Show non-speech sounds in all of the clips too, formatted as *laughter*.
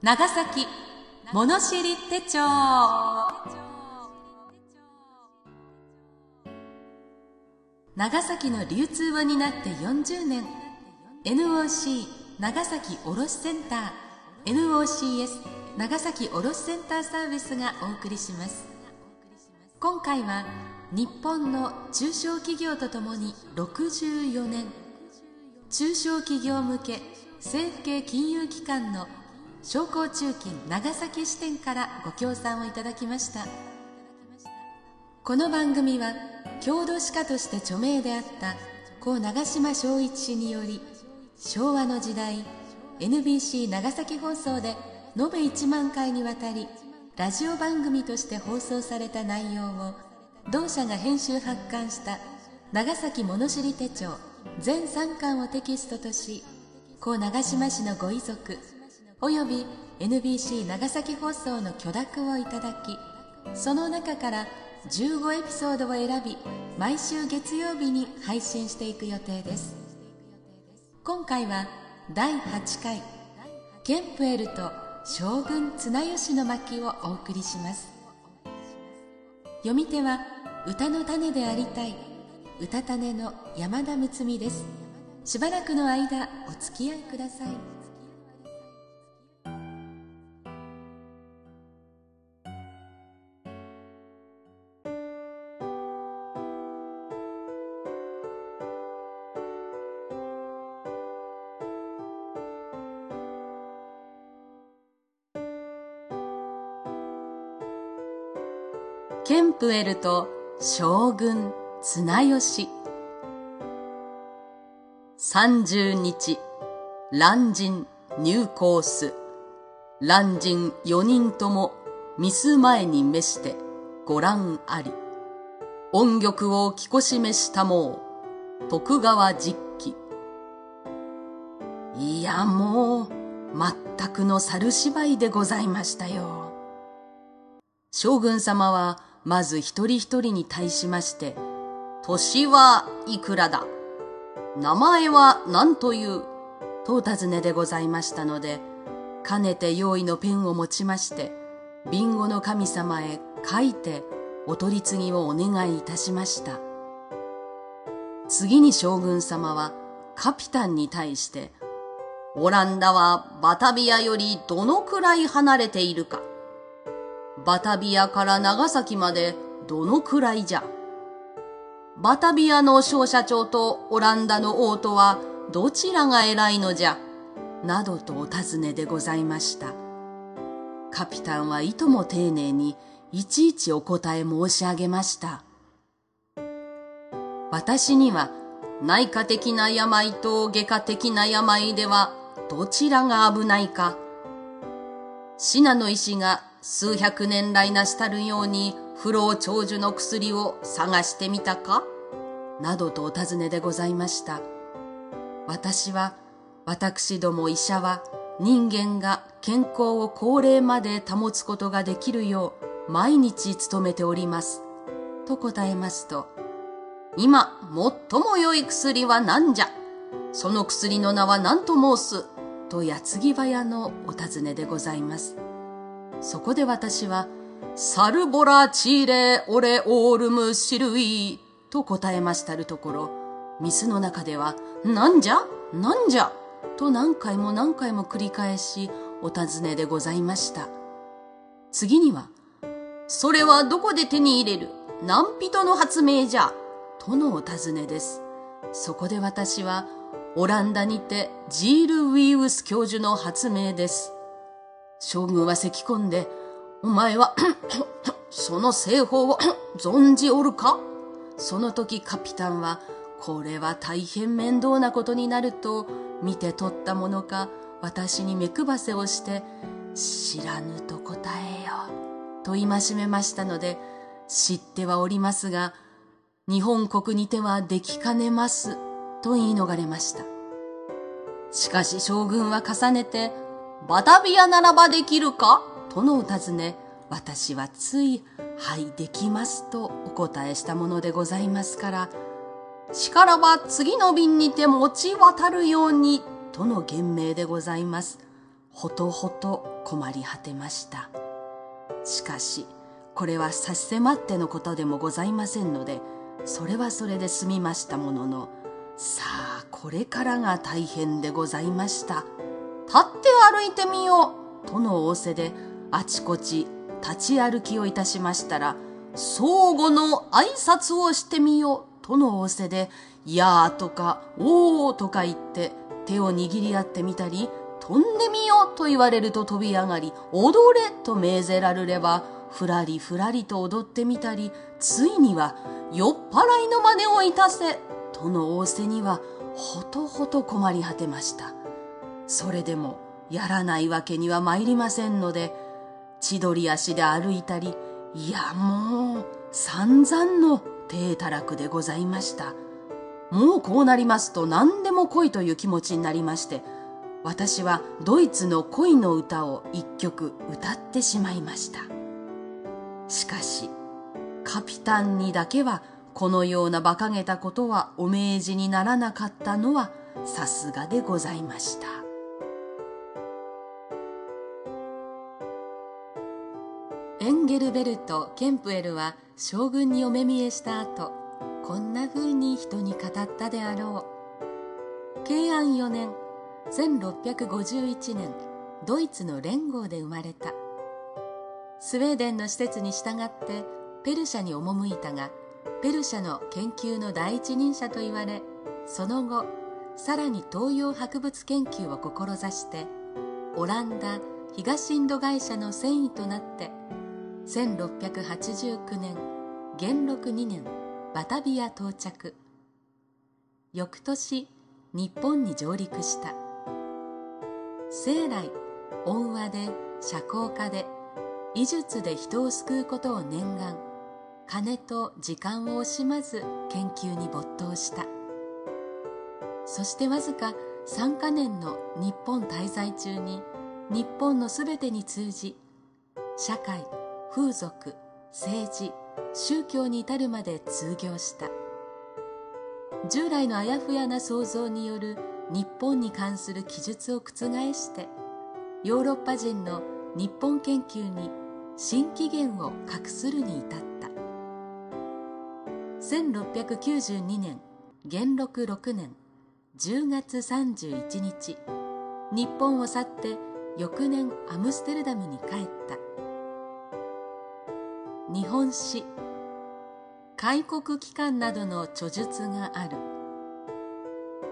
長崎物知り手帳。長崎の流通を担って40年 NOC 長崎卸センター NOCS 長崎卸センターサービスがお送りします。今回は日本の中小企業とともに64年中小企業向け政府系金融機関の商工中金長崎支店からご協賛をいただきました。この番組は郷土史家として著名であった故長島昭一氏により昭和の時代 NBC 長崎放送で延べ1万回にわたりラジオ番組として放送された内容を同社が編集発刊した長崎物知り手帳全3巻をテキストとし故長島市のご遺族および NBC 長崎放送の許諾をいただきその中から15エピソードを選び毎週月曜日に配信していく予定です。今回は第8回ケンプエルと将軍綱吉の巻をお送りします。読み手は歌の種でありたい歌種の山田睦美です。しばらくの間お付き合いください。ケンプエルと将軍綱吉。三十日乱人入港す乱人四人ともミス前に召してご覧あり。音曲を聞こしめしたもう徳川実記いやもう全くの猿芝居でございましたよ。将軍様はまず一人一人に対しまして、年はいくらだ名前は何という、とお尋ねでございましたので、かねて用意のペンを持ちまして、ビンゴの神様へ書いてお取り次ぎをお願いいたしました。次に将軍様はカピタンに対して、オランダはバタビアよりどのくらい離れているか？バタビアから長崎までどのくらいじゃ？バタビアの商社長とオランダの王とはどちらが偉いのじゃ？などとお尋ねでございました。カピタンはいとも丁寧にいちいちお答え申し上げました。私には内科的な病と外科的な病ではどちらが危ないか。シナの医師が数百年来なしたるように不老長寿の薬を探してみたか？などとお尋ねでございました。私は、私ども医者は人間が健康を高齢まで保つことができるよう毎日努めております。と答えますと、今、最も良い薬は何じゃ？その薬の名は何と申す？と矢継ぎ早のお尋ねでございます。そこで私は、サルボラチーレオレオールムシルイと答えましたるところ、ミスの中では、なんじゃ？なんじゃ？と何回も何回も繰り返しお尋ねでございました。次には、それはどこで手に入れる？何人の発明じゃ？とのお尋ねです。そこで私は、オランダにてジール・ウィーウス教授の発明です。将軍は咳き込んで、お前は *clears throat* その製法を *clears throat* 存じおるか？その時カピタンは、これは大変面倒なことになると見て取ったものか、私に目配せをして、知らぬと答えよ、と戒めましたので、知ってはおりますが、日本国にてはできかねます、と言い逃れました。しかし将軍は重ねて、バタビアならばできるか？とのお尋ね、私はつい、はい、できますとお答えしたものでございますから、しからば次の便にて持ち渡るように、との言命でございます。ほとほと困り果てました。しかしこれは差し迫ってのことでもございませんのでそれはそれで済みましたもののさあこれからが大変でございました。立って歩いてみようとの仰せであちこち立ち歩きをいたしましたら相互の挨拶をしてみようとの仰せでやーとかおーとか言って手を握り合ってみたり飛んでみようと言われると飛び上がり踊れと命ぜられればふらりふらりと踊ってみたりついには酔っ払いの真似をいたせとの仰せにはほとほと困り果てました。それでもやらないわけには参りませんので千鳥足で歩いたりいやもう散々の低たらくでございました。もうこうなりますと何でも来いという気持ちになりまして私はドイツの恋の歌を一曲歌ってしまいました。しかしカピタンにだけはこのような馬鹿げたことはお命じにならなかったのはさすがでございました。エンゲルベルト・ケンプエルは将軍にお目見えした後こんな風に人に語ったであろう。慶安4年1651年ドイツの連合で生まれた。スウェーデンの施設に従ってペルシャに赴いたがペルシャの研究の第一人者と言われその後さらに東洋博物研究を志してオランダ東インド会社の繊維となって1689年元禄2年バタビア到着。翌年日本に上陸した。生来温和で社交家で医術で人を救うことを念願金と時間を惜しまず研究に没頭した。そしてわずか3か年の日本滞在中に日本のすべてに通じ社会風俗政治宗教に至るまで通行した。従来のあやふやな想像による日本に関する記述を覆してヨーロッパ人の日本研究に新起源を画するに至った。1692年元禄6年10月31日日本を去って翌年アムステルダムに帰った。日本史。開国機関などの著述がある。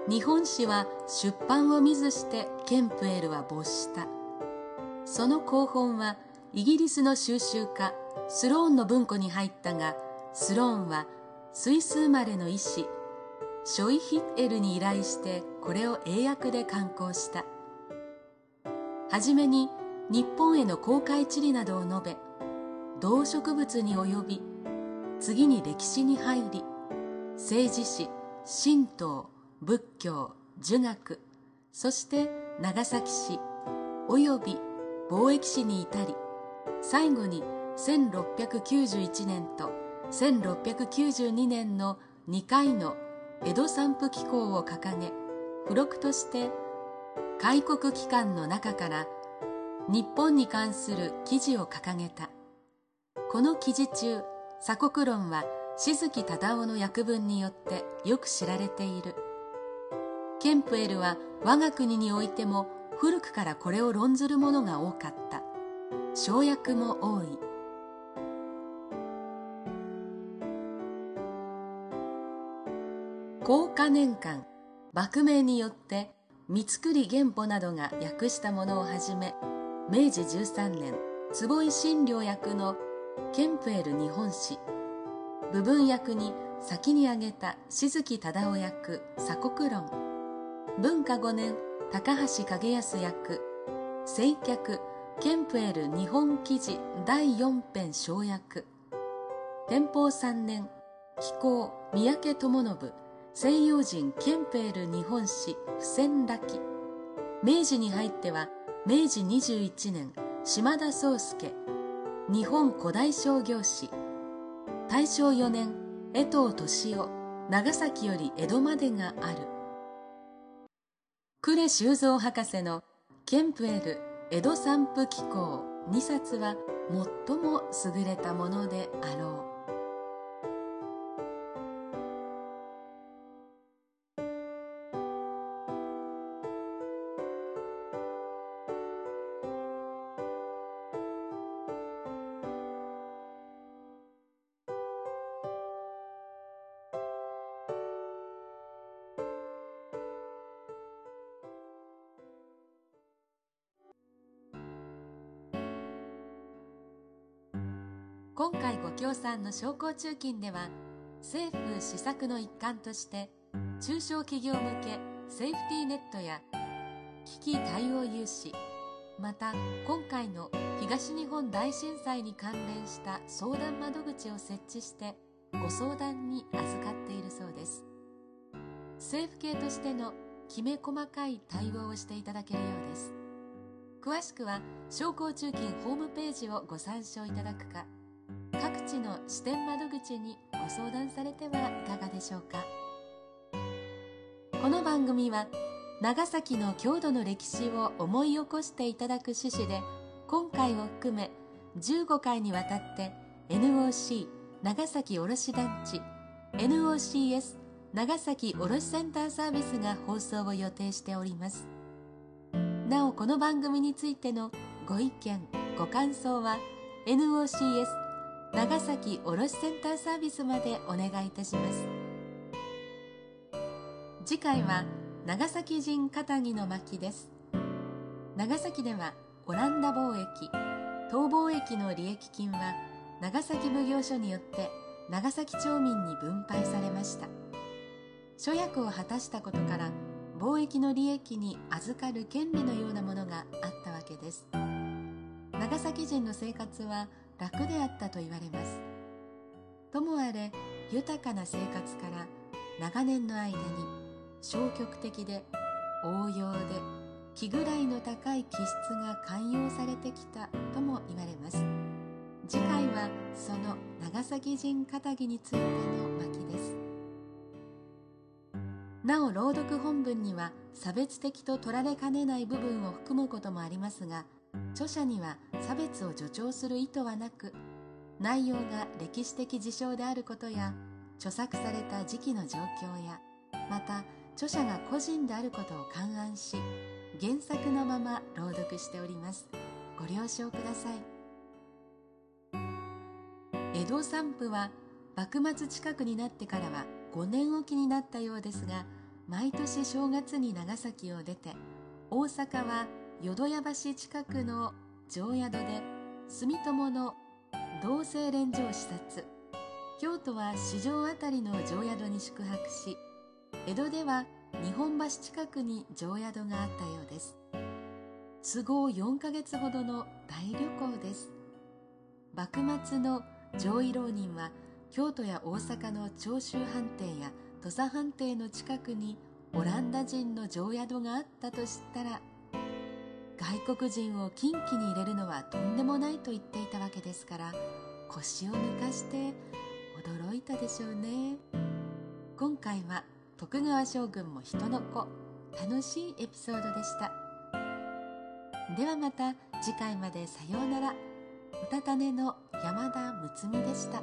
日本史は出版を見ずしてケンプエルは没した。その広本はイギリスの収集家スローンの文庫に入ったがスローンはスイス生まれの医師ショイヒッエルに依頼してこれを英訳で刊行した。はじめに日本への公開地理などを述べ動植物に及び次に歴史に入り政治史神道仏教儒学そして長崎市および貿易史に至り最後に1691年と1692年の2回の江戸散布機構を掲げ付録として開国機関の中から日本に関する記事を掲げた。この記事中鎖国論は静木忠夫の訳文によってよく知られている。ケンプエルは我が国においても古くからこれを論ずるものが多かった。生薬も多い。高化年間幕命によって三栗原甫などが訳したものをはじめ明治13年坪井新良役のケンプエル日本史。部分役に先に挙げた静木忠夫役鎖国論。文化5年高橋景康役。清客ケンプエル日本記事第4編省略天保3年飛行三宅智信。西洋人ケンプエル日本史不戦落明治に入っては明治21年島田宗介。日本古代商業史。大正4年江藤敏夫長崎より江戸までがある。呉修造博士のケンプエル江戸散布機構2冊は最も優れたものであろう。今回ご協賛の商工中金では政府施策の一環として中小企業向けセーフティーネットや危機対応融資また今回の東日本大震災に関連した相談窓口を設置してご相談に預かっているそうです。政府系としてのきめ細かい対応をしていただけるようです。詳しくは商工中金ホームページをご参照いただくか各地の支店窓口にご相談されてはいかがでしょうか。この番組は長崎の郷土の歴史を思い起こしていただく趣旨で今回を含め15回にわたって NOC 長崎卸団地 NOCS 長崎卸センターサービスが放送を予定しております。なおこの番組についてのご意見ご感想は NOCS 長崎卸センターサービスまでお願いいたします。次回は長崎人片木の巻です。長崎ではオランダ貿易逃亡駅の利益金は長崎奉行所によって長崎町民に分配されました。諸役を果たしたことから貿易の利益に預かる権利のようなものがあったわけです。長崎人の生活は楽であったと言われます。ともあれ豊かな生活から長年の間に消極的で応用で気ぐらいの高い気質が寛容されてきたとも言われます。次回はその長崎人肩着についての巻です。なお朗読本文には差別的と取られかねない部分を含むこともありますが著者には差別を助長する意図はなく内容が歴史的事象であることや著作された時期の状況やまた著者が個人であることを勘案し原作のまま朗読しております。ご了承ください。江戸散布は幕末近くになってからは5年おきになったようですが毎年正月に長崎を出て大阪は淀屋橋近くの常宿で住友の同性連城視察。京都は四条辺りの常宿に宿泊し江戸では日本橋近くに常宿があったようです。都合4ヶ月ほどの大旅行です。幕末の上位浪人は京都や大阪の長州藩邸や土佐藩邸の近くにオランダ人の常宿があったと知ったら外国人を近畿に入れるのはとんでもないと言っていたわけですから腰を抜かして驚いたでしょうね。今回は徳川将軍も人の子。楽しいエピソードでした。ではまた次回までさようなら。うたた寝の山田睦美でした。